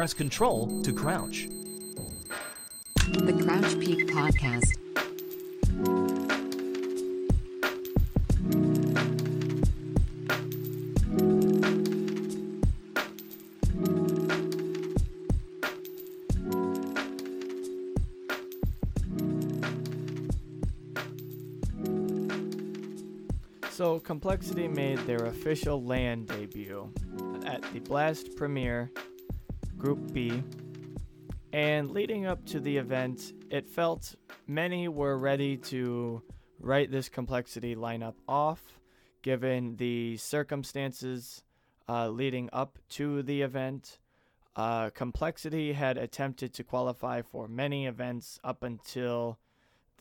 press Control to crouch. The Crouch Peak Podcast. So, Complexity made their official LAN debut at the Blast Premier Group B. And leading up to the event, it felt many were ready to write this Complexity lineup off, given the circumstances uh, leading up to the event. Uh, Complexity had attempted to qualify for many events up until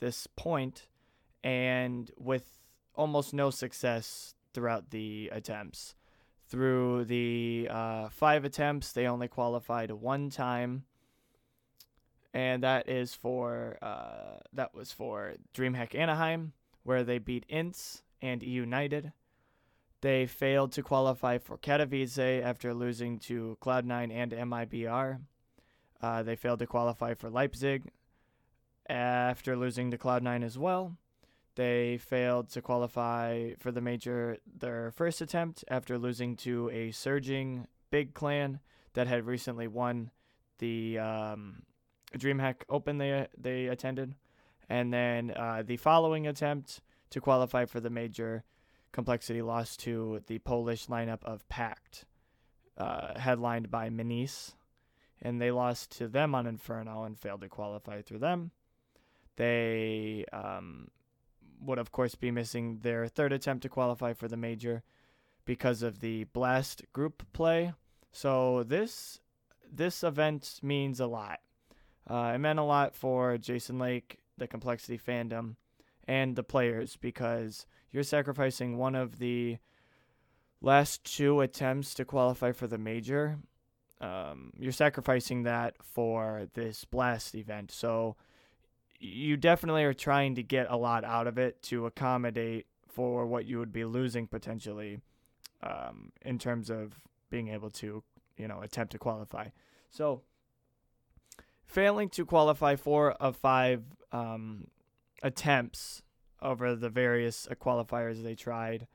this point, and with almost no success throughout the attempts. Through the uh, five attempts, they only qualified one time, and that is for uh, that was for DreamHack Anaheim, where they beat Ints and United. They failed to qualify for Katowice after losing to Cloud9 and MIBR. Uh, they failed to qualify for Leipzig after losing to Cloud9 as well. They failed to qualify for the major their first attempt after losing to a surging big clan that had recently won the um, DreamHack Open they they attended, and then uh, the following attempt to qualify for the major, Complexity lost to the Polish lineup of Pact, uh, headlined by MINISE, and they lost to them on Inferno and failed to qualify through them. They um, would, of course, be missing their third attempt to qualify for the major because of the Blast group play. So this this event means a lot. Uh, it meant a lot for Jason Lake, the Complexity fandom, and the players because you're sacrificing one of the last two attempts to qualify for the major. Um, you're sacrificing that for this Blast event. So you definitely are trying to get a lot out of it to accommodate for what you would be losing potentially um, in terms of being able to, you know, attempt to qualify. So, failing to qualify four of five um, attempts over the various qualifiers they tried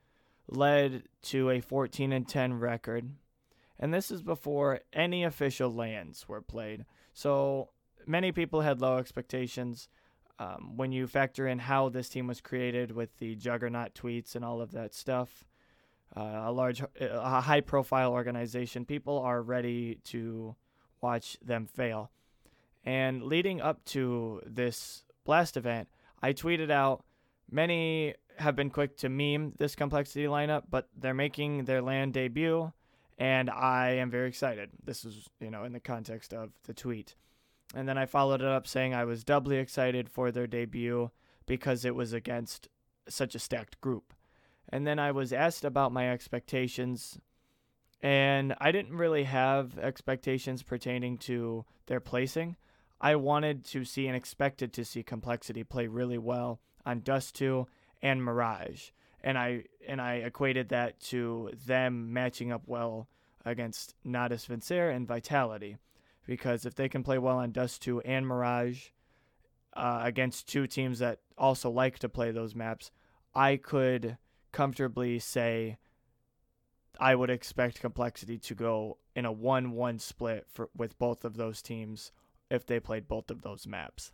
led to a 14 and 10 record. And this is before any official LANs were played. So, many people had low expectations. Um, when you factor in how this team was created with the juggernaut tweets and all of that stuff, uh, a large, a high profile organization, people are ready to watch them fail. And leading up to this blast event, I tweeted out many have been quick to meme this complexity lineup, but they're making their LAN debut, and I am very excited. This is, you know, in the context of the tweet. And then I followed it up saying I was doubly excited for their debut because it was against such a stacked group. And then I was asked about my expectations, and I didn't really have expectations pertaining to their placing. I wanted to see and expected to see Complexity play really well on Dust 2 and Mirage. And I and I equated that to them matching up well against Natus Vincere and Vitality because if they can play well on Dust 2 and Mirage uh, against two teams that also like to play those maps, I could comfortably say I would expect Complexity to go in a 1 1 split for, with both of those teams if they played both of those maps.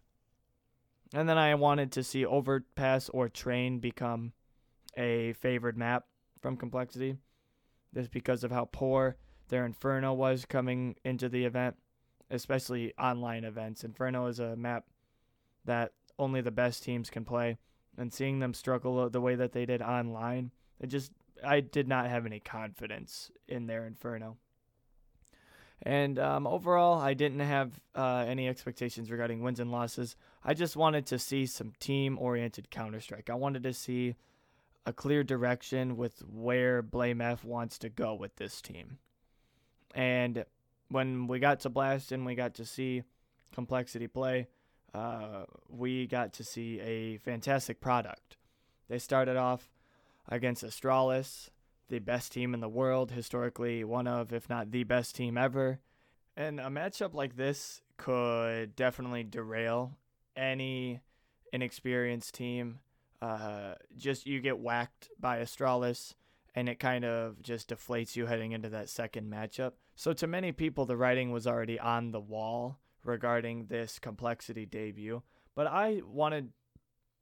And then I wanted to see Overpass or Train become a favored map from Complexity. This because of how poor their Inferno was coming into the event especially online events. Inferno is a map that only the best teams can play, and seeing them struggle the way that they did online, it just I did not have any confidence in their Inferno. And um, overall, I didn't have uh, any expectations regarding wins and losses. I just wanted to see some team oriented Counter Strike. I wanted to see a clear direction with where blameF wants to go with this team. And when we got to Blast and we got to see Complexity play, uh, we got to see a fantastic product. They started off against Astralis, the best team in the world, historically one of, if not the best team ever. And a matchup like this could definitely derail any inexperienced team. Uh, just you get whacked by Astralis, and it kind of just deflates you heading into that second matchup. So, to many people, the writing was already on the wall regarding this complexity debut. But I wanted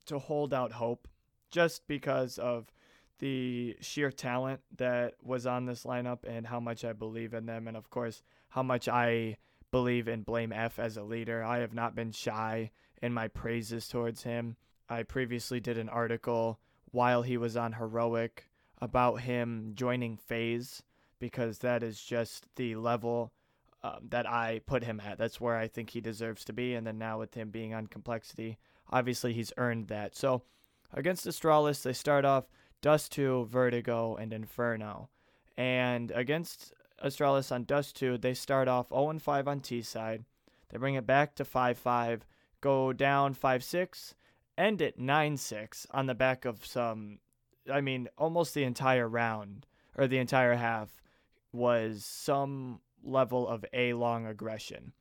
to hold out hope just because of the sheer talent that was on this lineup and how much I believe in them, and of course, how much I believe in blameF as a leader. I have not been shy in my praises towards him. I previously did an article while he was on Heroic about him joining FaZe because that is just the level um, that I put him at. That's where I think he deserves to be. And then now with him being on Complexity, obviously he's earned that. So against Astralis, they start off Dust 2, Vertigo, and Inferno. And against Astralis on Dust 2, they start off 0 5 on T side. They bring it back to 5 5, go down 5 6, end it 9 6 on the back of some, I mean, almost the entire round or the entire half was some level of A long aggression.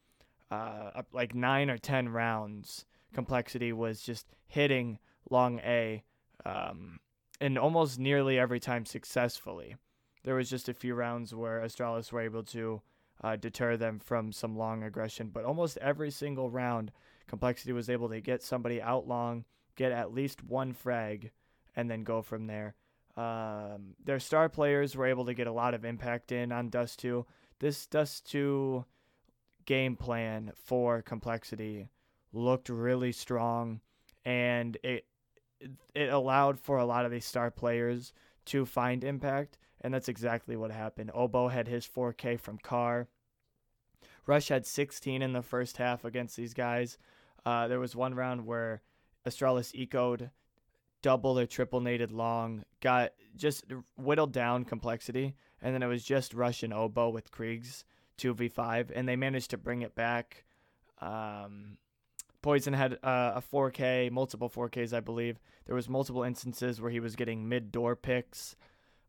Uh, like nine or 10 rounds, complexity was just hitting long A. Um, and almost nearly every time successfully. There was just a few rounds where Astralis were able to uh, deter them from some long aggression, but almost every single round, Complexity was able to get somebody out long, get at least one frag, and then go from there. Um, their star players were able to get a lot of impact in on Dust 2. This Dust 2 game plan for Complexity looked really strong, and it it allowed for a lot of these star players to find impact, and that's exactly what happened. Obo had his 4K from Carr. Rush had 16 in the first half against these guys. Uh, there was one round where Astralis ecoed double or triple nated long, got just whittled down complexity, and then it was just Rush and Obo with Kriegs 2v5, and they managed to bring it back. Um, poizon had uh, a 4K, multiple 4Ks, I believe. There was multiple instances where he was getting mid door picks.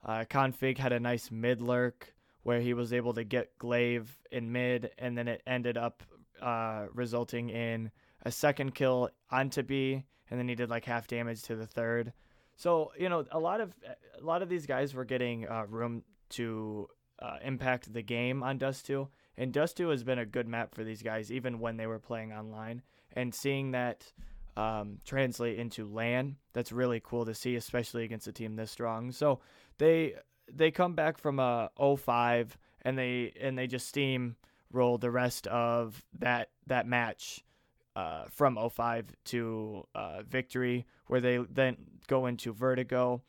Uh, k0nfig had a nice mid lurk where he was able to get gla1ve in mid, and then it ended up uh, resulting in a second kill onto B, and then he did like half damage to the third. So you know, a lot of a lot of these guys were getting uh, room to uh, impact the game on Dust 2, and Dust 2 has been a good map for these guys, even when they were playing online and seeing that um, translate into LAN, that's really cool to see, especially against a team this strong. So they they come back from a 0-5 and they and they just steam roll the rest of that that match uh, from 0-5 to uh, victory, where they then go into Vertigo.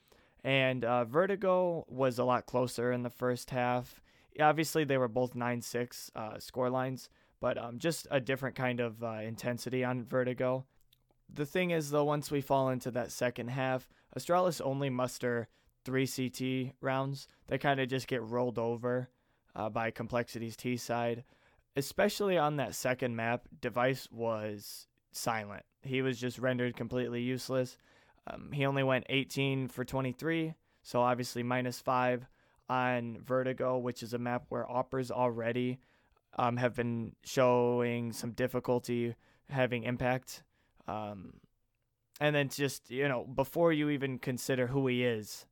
And uh, Vertigo was a lot closer in the first half. Obviously, they were both 9 6 uh, score lines, but um, just a different kind of uh, intensity on Vertigo. The thing is, though, once we fall into that second half, Astralis only muster three CT rounds. They kind of just get rolled over uh, by Complexity's T side. Especially on that second map, Device was silent. He was just rendered completely useless. Um, he only went 18 for 23, so obviously minus 5 on Vertigo, which is a map where AWPers already um, have been showing some difficulty having impact. Um, and then just, you know, before you even consider who he is,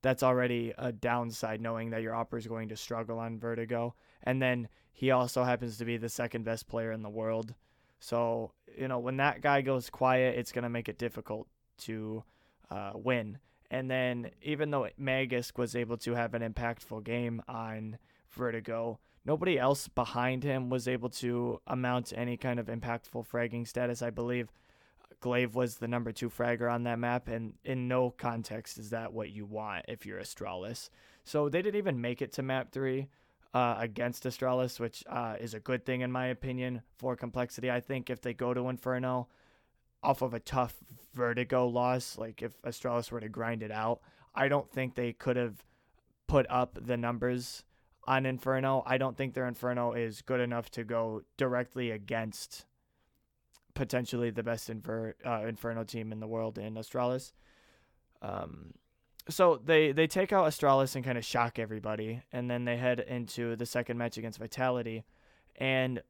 that's already a downside knowing that your AWPer is going to struggle on Vertigo. And then he also happens to be the second best player in the world. So, you know, when that guy goes quiet, it's going to make it difficult to uh, win. And then even though Magisk was able to have an impactful game on Vertigo, Nobody else behind him was able to amount to any kind of impactful fragging status. I believe gla1ve was the number two fragger on that map, and in no context is that what you want if you're Astralis. So they didn't even make it to map three uh, against Astralis, which uh, is a good thing in my opinion for complexity. I think if they go to Inferno off of a tough Vertigo loss, like if Astralis were to grind it out, I don't think they could have put up the numbers on Inferno. I don't think their Inferno is good enough to go directly against potentially the best Infer- uh, Inferno team in the world in Astralis. Um, so they they take out Astralis and kind of shock everybody, and then they head into the second match against Vitality, And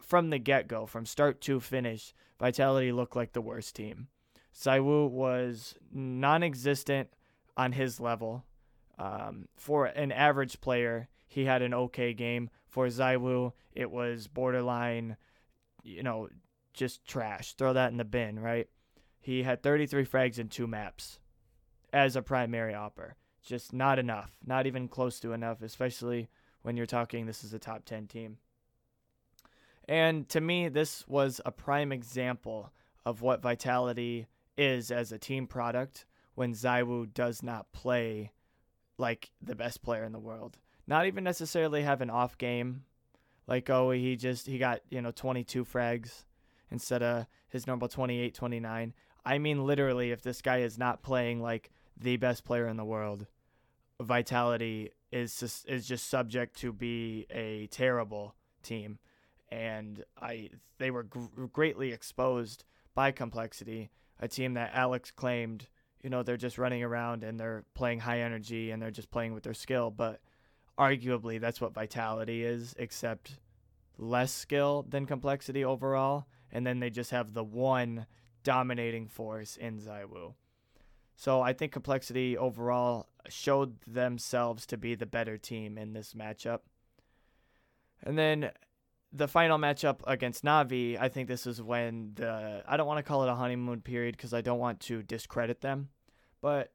from the get go, from start to finish, Vitality looked like the worst team. ZywOo was non existent on his level. Um, for an average player, he had an okay game. For ZywOo, it was borderline, you know, just trash. Throw that in the bin, right? He had 33 frags in two maps as a primary opper. Just not enough. Not even close to enough, especially when you're talking this is a top 10 team. And to me, this was a prime example of what Vitality is as a team product when ZywOo does not play like the best player in the world. Not even necessarily have an off game. Like, oh, he just, he got, you know, 22 frags instead of his normal 28, 29. I mean, literally, if this guy is not playing like the best player in the world, Vitality is is just subject to be a terrible team. And I, they were gr- greatly exposed by Complexity, a team that Alex claimed you know, they're just running around and they're playing high energy and they're just playing with their skill. But arguably, that's what vitality is, except less skill than complexity overall. And then they just have the one dominating force in ZywOo. So I think complexity overall showed themselves to be the better team in this matchup. And then the final matchup against Navi, I think this is when the I don't want to call it a honeymoon period because I don't want to discredit them. But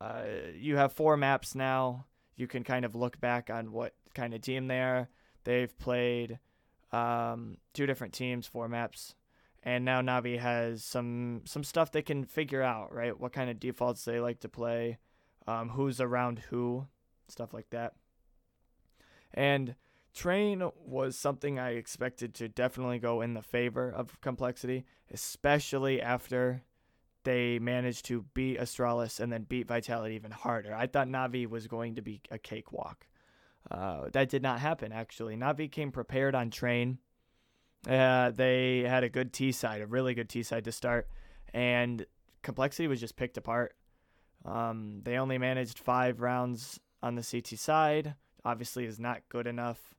uh, you have four maps now. You can kind of look back on what kind of team they are. They've played um, two different teams, four maps, and now Navi has some some stuff they can figure out, right? What kind of defaults they like to play, um, who's around who, stuff like that. And Train was something I expected to definitely go in the favor of complexity, especially after they managed to beat Astralis and then beat Vitality even harder. I thought Navi was going to be a cakewalk. Uh, that did not happen, actually. Navi came prepared on train. Uh, they had a good T side, a really good T side to start, and Complexity was just picked apart. Um, they only managed five rounds on the CT side. Obviously, is not good enough.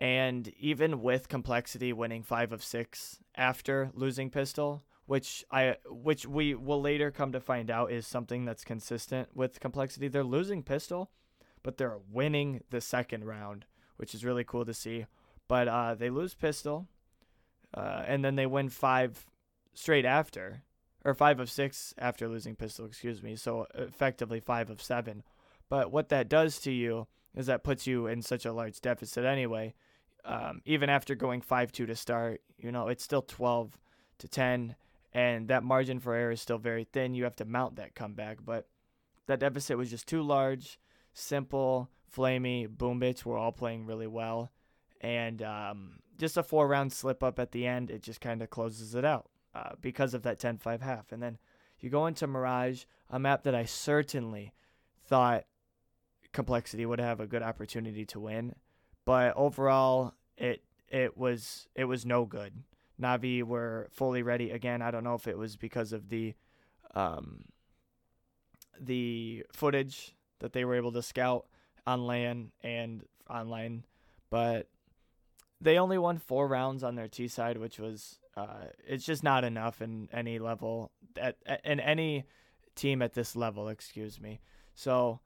And even with Complexity winning five of six after losing Pistol, which I which we will later come to find out is something that's consistent with complexity. They're losing pistol, but they're winning the second round, which is really cool to see. But uh, they lose pistol, uh, and then they win five straight after, or five of six after losing pistol. Excuse me. So effectively five of seven. But what that does to you is that puts you in such a large deficit anyway. Um, even after going five two to start, you know it's still twelve to ten and that margin for error is still very thin. You have to mount that comeback, but that deficit was just too large. s1mple, flamie, Boom Bitch were all playing really well, and um, just a four round slip up at the end, it just kind of closes it out uh, because of that 10-5 half. And then you go into Mirage, a map that I certainly thought Complexity would have a good opportunity to win, but overall, it it was it was no good. Navi were fully ready again. I don't know if it was because of the um, the footage that they were able to scout on LAN and online, but they only won four rounds on their T side, which was uh, it's just not enough in any level at, in any team at this level. Excuse me. So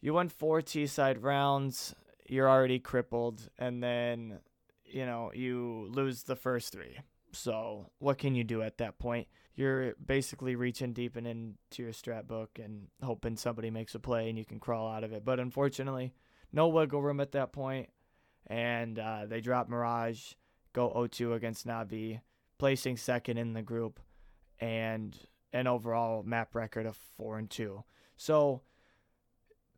you won four T side rounds. You're already crippled, and then you know you lose the first three. So what can you do at that point? You're basically reaching deep and into your strat book and hoping somebody makes a play and you can crawl out of it. But unfortunately, no wiggle room at that point, and uh, they drop Mirage, go 0-2 against Navi, placing second in the group, and an overall map record of four and two. So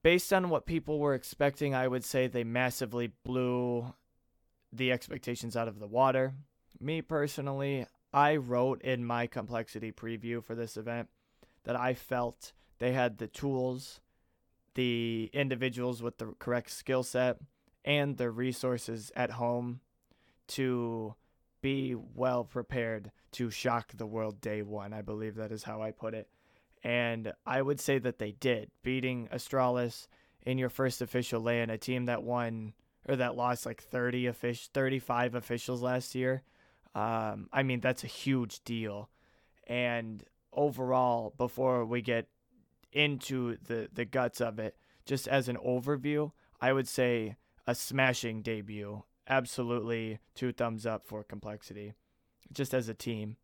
based on what people were expecting, I would say they massively blew the expectations out of the water me personally, I wrote in my complexity preview for this event that I felt they had the tools, the individuals with the correct skill set, and the resources at home to be well prepared to shock the world day one. I believe that is how I put it. And I would say that they did, beating Astralis in your first official LAN, a team that won or that lost like 30 offic- 35 officials last year. Um, I mean, that's a huge deal. And overall, before we get into the, the guts of it, just as an overview, I would say a smashing debut. Absolutely two thumbs up for complexity, just as a team.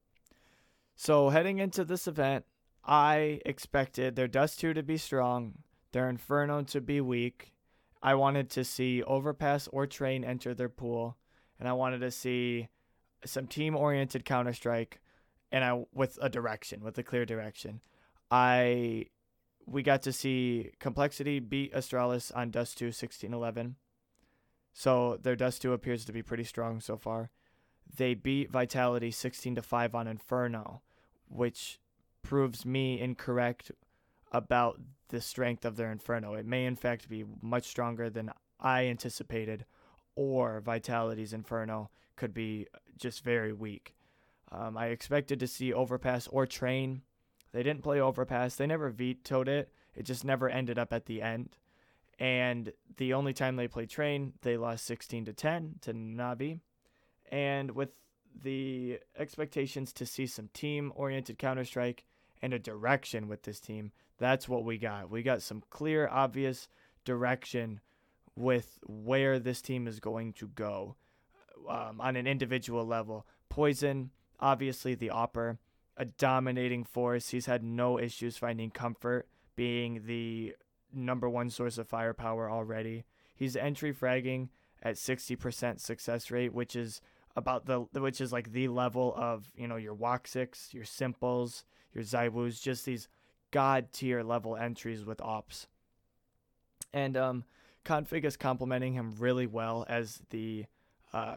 So, heading into this event, I expected their Dust 2 to be strong, their Inferno to be weak. I wanted to see Overpass or Train enter their pool, and I wanted to see some team oriented Counter Strike and I with a direction, with a clear direction. I we got to see Complexity beat Astralis on Dust 2 1611. So their Dust 2 appears to be pretty strong so far. They beat Vitality 16 to 5 on Inferno, which proves me incorrect about the strength of their Inferno. It may in fact be much stronger than I anticipated, or Vitality's Inferno could be just very weak. Um, I expected to see Overpass or Train. They didn't play Overpass. They never vetoed it. It just never ended up at the end. And the only time they played Train, they lost 16 to 10 to Navi. And with the expectations to see some team oriented Counter Strike and a direction with this team, that's what we got. We got some clear, obvious direction with where this team is going to go um, on an individual level. poizon, obviously, the Opper, a dominating force. He's had no issues finding comfort being the number one source of firepower already. He's entry fragging at 60% success rate, which is about the which is like the level of you know your Woxics, your s1mples, your ZywOos, just these god tier level entries with ops. And um, k0nfig is complementing him really well as the uh,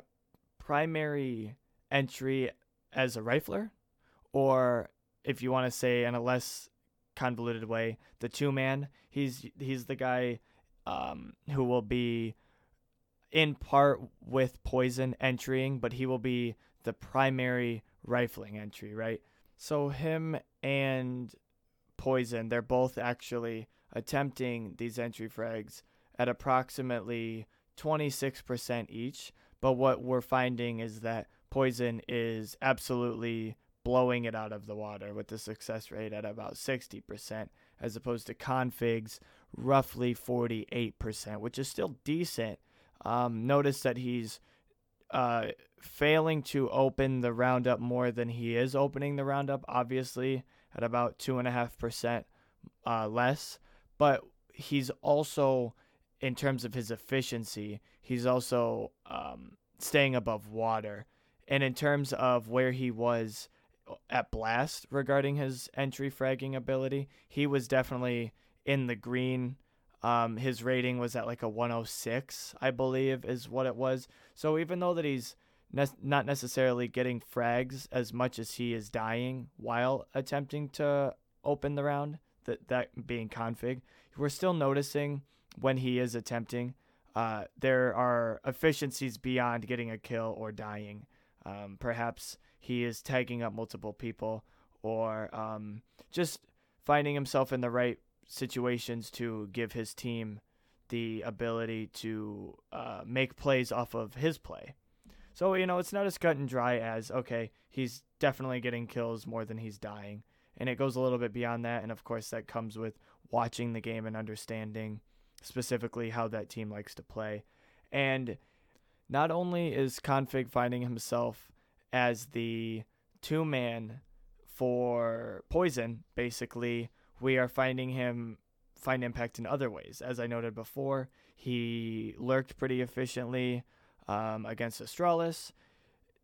primary entry as a rifler, or if you want to say in a less convoluted way, the two man. He's he's the guy um, who will be in part with poizon entering, but he will be the primary rifling entry, right? So him and poizon, they're both actually attempting these entry frags at approximately 26% each. But what we're finding is that poizon is absolutely blowing it out of the water with the success rate at about 60%, as opposed to k0nfigs roughly 48%, which is still decent. Um, notice that he's uh, failing to open the roundup more than he is opening the roundup, obviously, at about 2.5% uh, less. But he's also, in terms of his efficiency, he's also um, staying above water. And in terms of where he was at Blast regarding his entry fragging ability, he was definitely in the green. Um, his rating was at like a 106, I believe, is what it was. So even though that he's ne- not necessarily getting frags as much as he is dying while attempting to open the round, that that being k0nfig, we're still noticing when he is attempting. Uh, there are efficiencies beyond getting a kill or dying. Um, perhaps he is tagging up multiple people or um, just finding himself in the right situations to give his team the ability to uh, make plays off of his play. So, you know, it's not as cut and dry as, okay, he's definitely getting kills more than he's dying. And it goes a little bit beyond that. And of course, that comes with watching the game and understanding specifically how that team likes to play. And not only is k0nfig finding himself as the two man for poizon, basically, we are finding him find impact in other ways. As I noted before, he lurked pretty efficiently um, against Astralis.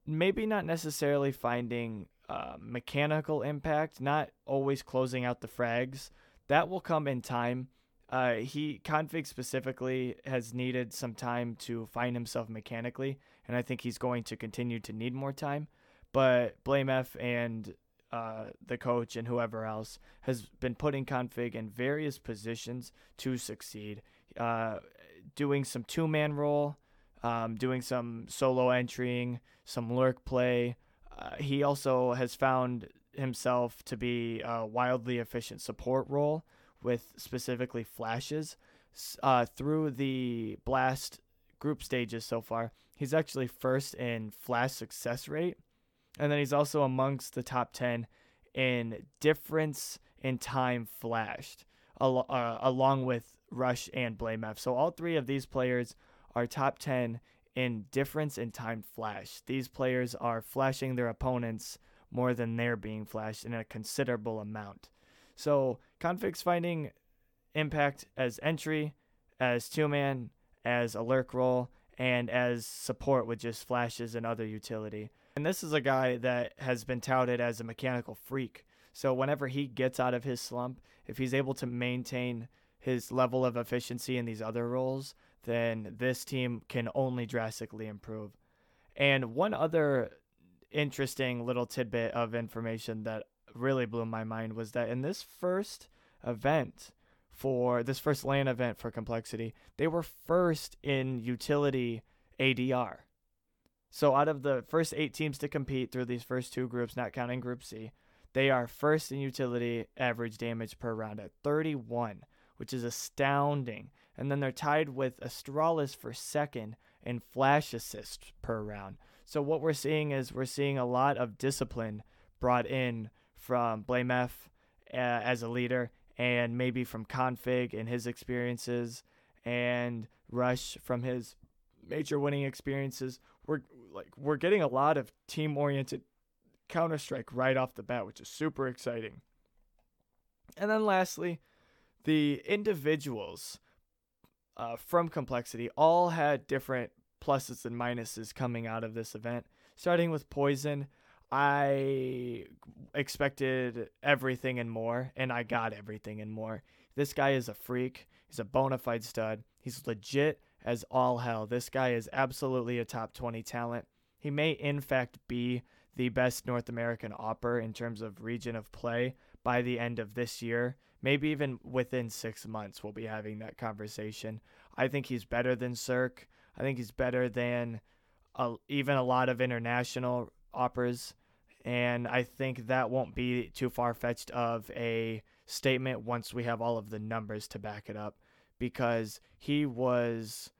Maybe not necessarily finding uh, mechanical impact, not always closing out the frags. That will come in time. Uh, he k0nfig specifically has needed some time to find himself mechanically, and I think he's going to continue to need more time. But blameF and uh, the coach and whoever else has been putting k0nfig in various positions to succeed. Uh, doing some two man role, um, doing some solo entering, some lurk play. Uh, he also has found himself to be a wildly efficient support role with specifically flashes uh, through the blast group stages so far. He's actually first in flash success rate, and then he's also amongst the top 10 in difference in time flashed, al- uh, along with Rush and blameF. So all three of these players are top 10 in difference in time flash. These players are flashing their opponents more than they're being flashed in a considerable amount. So k0nfig's finding impact as entry, as two man, as a lurk role, and as support with just flashes and other utility. And this is a guy that has been touted as a mechanical freak. So whenever he gets out of his slump, if he's able to maintain his level of efficiency in these other roles, then this team can only drastically improve. And one other interesting little tidbit of information that really blew my mind was that in this first event for this first LAN event for complexity, they were first in utility ADR. So out of the first eight teams to compete through these first two groups, not counting Group C, they are first in utility average damage per round at 31, which is astounding. And then they're tied with Astralis for second in flash assists per round. So what we're seeing is we're seeing a lot of discipline brought in from blameF uh, as a leader, and maybe from k0nfig and his experiences, and Rush from his major winning experiences. We're like we're getting a lot of team oriented Counter Strike right off the bat, which is super exciting. And then lastly, the individuals uh, from Complexity all had different pluses and minuses coming out of this event. Starting with poizon, I expected everything and more, and I got everything and more. This guy is a freak. He's a bona fide stud. He's legit as all hell. This guy is absolutely a top 20 talent. He may, in fact, be the best North American opper in terms of region of play by the end of this year. Maybe even within six months, we'll be having that conversation. I think he's better than CeRq. I think he's better than even a lot of international operas. And I think that won't be too far fetched of a statement once we have all of the numbers to back it up because he was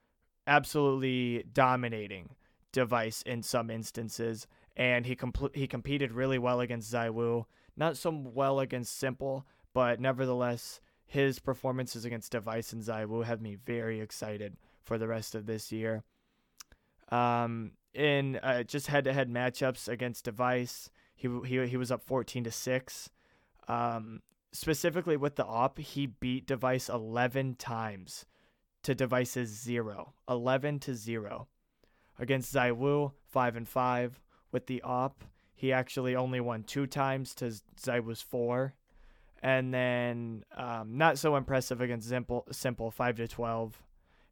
absolutely dominating device in some instances and he compl- he competed really well against ZywOo. Not so well against s1mple but nevertheless his performances against device and ZywOo have me very excited for the rest of this year. Um, in uh, just head-to-head matchups against device he he, he was up 14 to 6 um, specifically with the op, he beat Device 11 times to Device's 0. 11 to 0. Against ZywOo, 5 and 5. With the op, he actually only won two times to ZywOo's 4. And then um, not so impressive against s1mple, s1mple 5 to 12.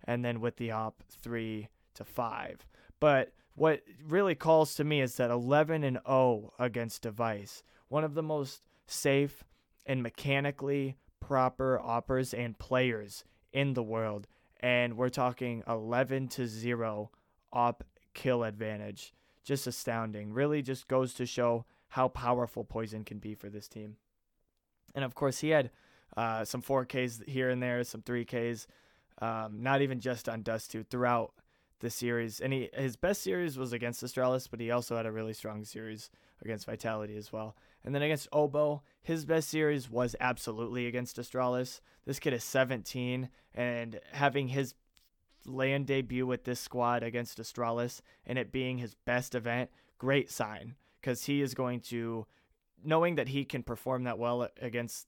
And then with the op, 3 to 5. But what really calls to me is that 11 and 0 against Device, one of the most safe and mechanically proper operas and players in the world. And we're talking 11 to 0 op kill advantage. Just astounding. Really just goes to show how powerful poizon can be for this team. And of course, he had uh, some 4Ks here and there, some 3Ks, um, not even just on Dust 2 throughout the series. And he, his best series was against Astralis, but he also had a really strong series against Vitality as well. And then against Obo, his best series was absolutely against Astralis. This kid is 17, and having his LAN debut with this squad against Astralis and it being his best event, great sign because he is going to, knowing that he can perform that well against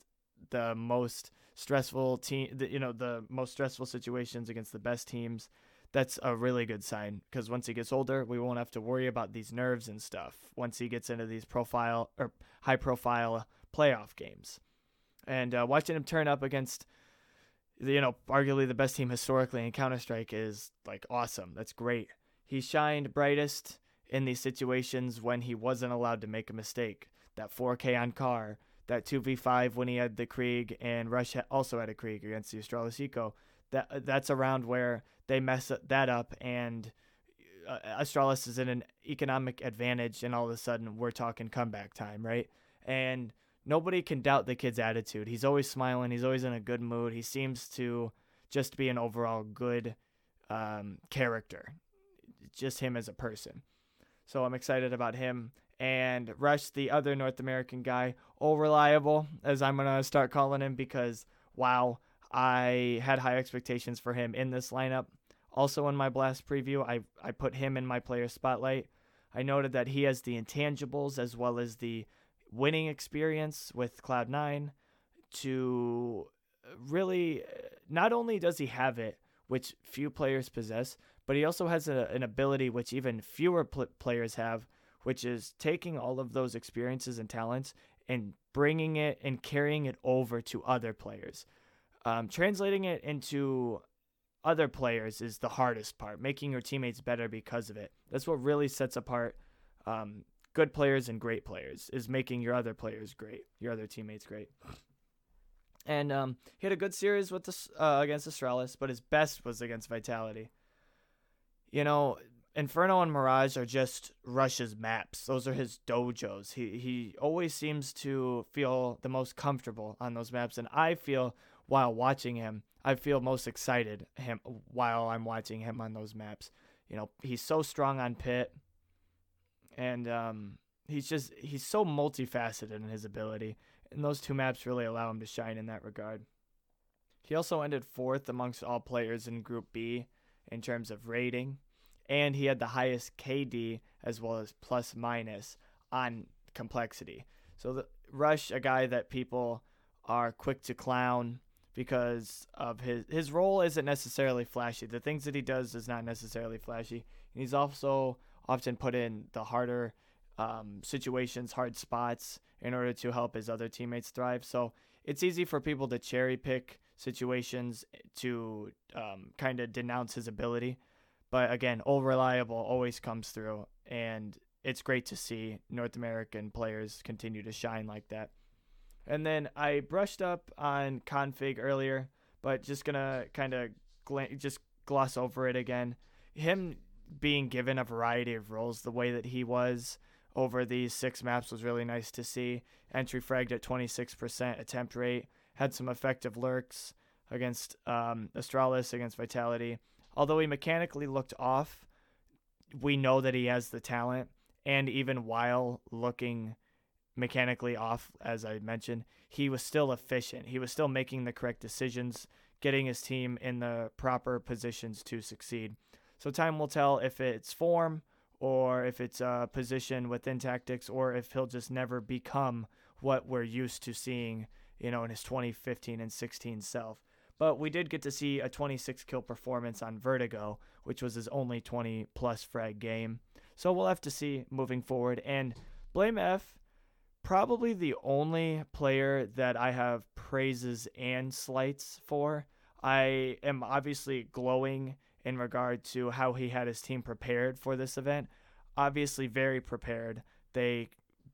the most stressful team, you know, the most stressful situations against the best teams that's a really good sign because once he gets older, we won't have to worry about these nerves and stuff once he gets into these profile or high profile playoff games. And uh, watching him turn up against, you know, arguably the best team historically in Counter Strike is like awesome. That's great. He shined brightest in these situations when he wasn't allowed to make a mistake. That 4K on Car, that 2v5 when he had the Krieg, and Rush also had a Krieg against the Astralis Eco. That that's around where they mess that up and uh, Astralis is in an economic advantage, and all of a sudden we're talking comeback time, right? And nobody can doubt the kid's attitude. He's always smiling. He's always in a good mood. He seems to just be an overall good um, character, just him as a person. So I'm excited about him. And Rush, the other North American guy, all reliable, as I'm going to start calling him because, wow, I had high expectations for him in this lineup. Also, in my blast preview, I, I put him in my player spotlight. I noted that he has the intangibles as well as the winning experience with Cloud9 to really, not only does he have it, which few players possess, but he also has a, an ability which even fewer pl- players have, which is taking all of those experiences and talents and bringing it and carrying it over to other players. Um, translating it into other players is the hardest part, making your teammates better because of it. That's what really sets apart um, good players and great players, is making your other players great, your other teammates great. And um, he had a good series with this uh, against Astralis, but his best was against Vitality. You know, Inferno and Mirage are just Rush's maps. Those are his dojos. He he always seems to feel the most comfortable on those maps, and I feel while watching him, I feel most excited him while I'm watching him on those maps. You know, he's so strong on pit, and um, he's just he's so multifaceted in his ability, and those two maps really allow him to shine in that regard. He also ended fourth amongst all players in Group B in terms of rating, and he had the highest KD as well as plus minus on complexity. So the Rush, a guy that people are quick to clown because of his his role isn't necessarily flashy. The things that he does is not necessarily flashy. And he's also often put in the harder um, situations, hard spots in order to help his other teammates thrive. So it's easy for people to cherry pick situations to um, kind of denounce his ability. But again, all reliable always comes through, and it's great to see North American players continue to shine like that. And then I brushed up on k0nfig earlier, but just gonna kind of gl- just gloss over it again. Him being given a variety of roles the way that he was over these six maps was really nice to see. Entry fragged at 26% attempt rate, had some effective lurks against um, Astralis, against Vitality. Although he mechanically looked off, we know that he has the talent. And even while looking mechanically off, as I mentioned, he was still efficient. He was still making the correct decisions, getting his team in the proper positions to succeed. So time will tell if it's form or if it's a position within tactics or if he'll just never become what we're used to seeing, you know, in his 2015 and 16 self. But we did get to see a 26 kill performance on Vertigo, which was his only 20 plus frag game. So we'll have to see moving forward. And blameF probably the only player that I have praises and slights for. I am obviously glowing in regard to how he had his team prepared for this event. Obviously, very prepared. They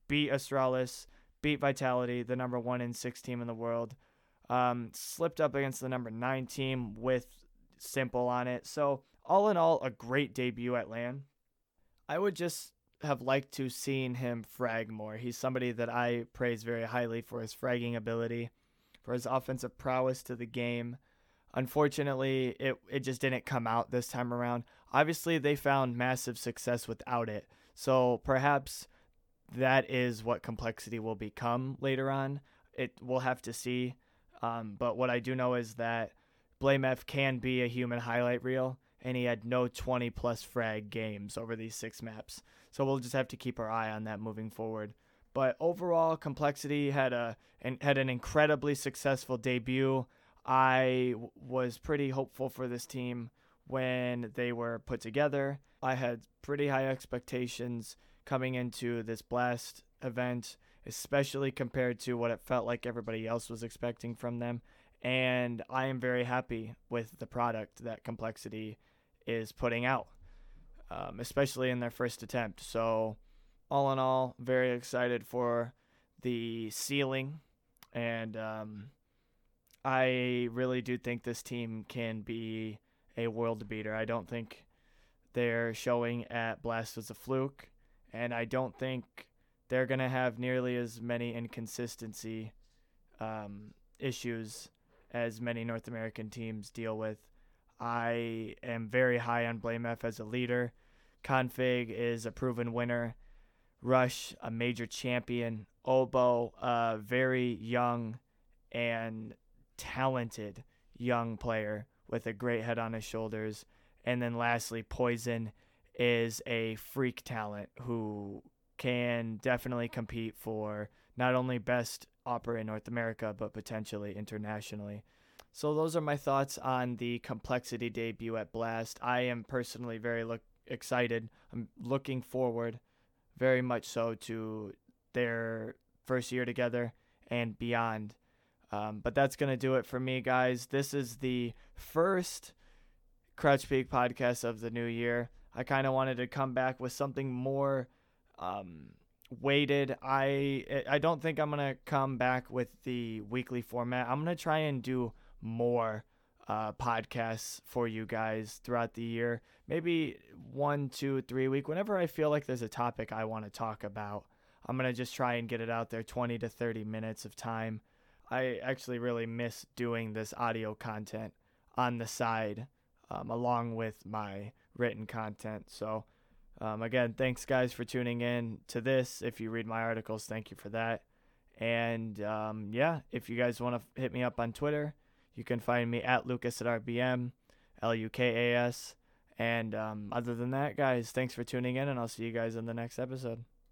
beat Astralis, beat Vitality, the number one and six team in the world. Um, slipped up against the number nine team with s1mple on it. So, all in all, a great debut at LAN. I would just have liked to seen him frag more. He's somebody that I praise very highly for his fragging ability, for his offensive prowess to the game. Unfortunately, it it just didn't come out this time around. Obviously, they found massive success without it. So perhaps that is what complexity will become later on. It we'll have to see. Um, but what I do know is that blameF can be a human highlight reel, and he had no 20 plus frag games over these six maps. So we'll just have to keep our eye on that moving forward. But overall, Complexity had a had an incredibly successful debut. I w- was pretty hopeful for this team when they were put together. I had pretty high expectations coming into this Blast event, especially compared to what it felt like everybody else was expecting from them. And I am very happy with the product that Complexity is putting out um, especially in their first attempt. So, all in all, very excited for the ceiling, and um, I really do think this team can be a world beater. I don't think they're showing at Blast as a fluke, and I don't think they're going to have nearly as many inconsistency um, issues as many North American teams deal with. I am very high on BlameF as a leader. k0nfig is a proven winner. Rush, a major champion. oBo, a very young and talented young player with a great head on his shoulders. And then lastly, poizon is a freak talent who can definitely compete for not only best opera in North America, but potentially internationally. So those are my thoughts on the complexity debut at Blast. I am personally very look excited. I'm looking forward very much so to their first year together and beyond. Um, but that's going to do it for me, guys. This is the first Crouch Peak podcast of the new year. I kind of wanted to come back with something more um, weighted. I I don't think I'm gonna come back with the weekly format. I'm gonna try and do more uh, podcasts for you guys throughout the year. Maybe one, two, three week. Whenever I feel like there's a topic I want to talk about, I'm gonna just try and get it out there. 20 to 30 minutes of time. I actually really miss doing this audio content on the side, um, along with my written content. So. Um, again, thanks guys for tuning in to this. If you read my articles, thank you for that. And um, yeah, if you guys want to hit me up on Twitter, you can find me at Lucas at RBM, L U K A S. And um, other than that, guys, thanks for tuning in, and I'll see you guys in the next episode.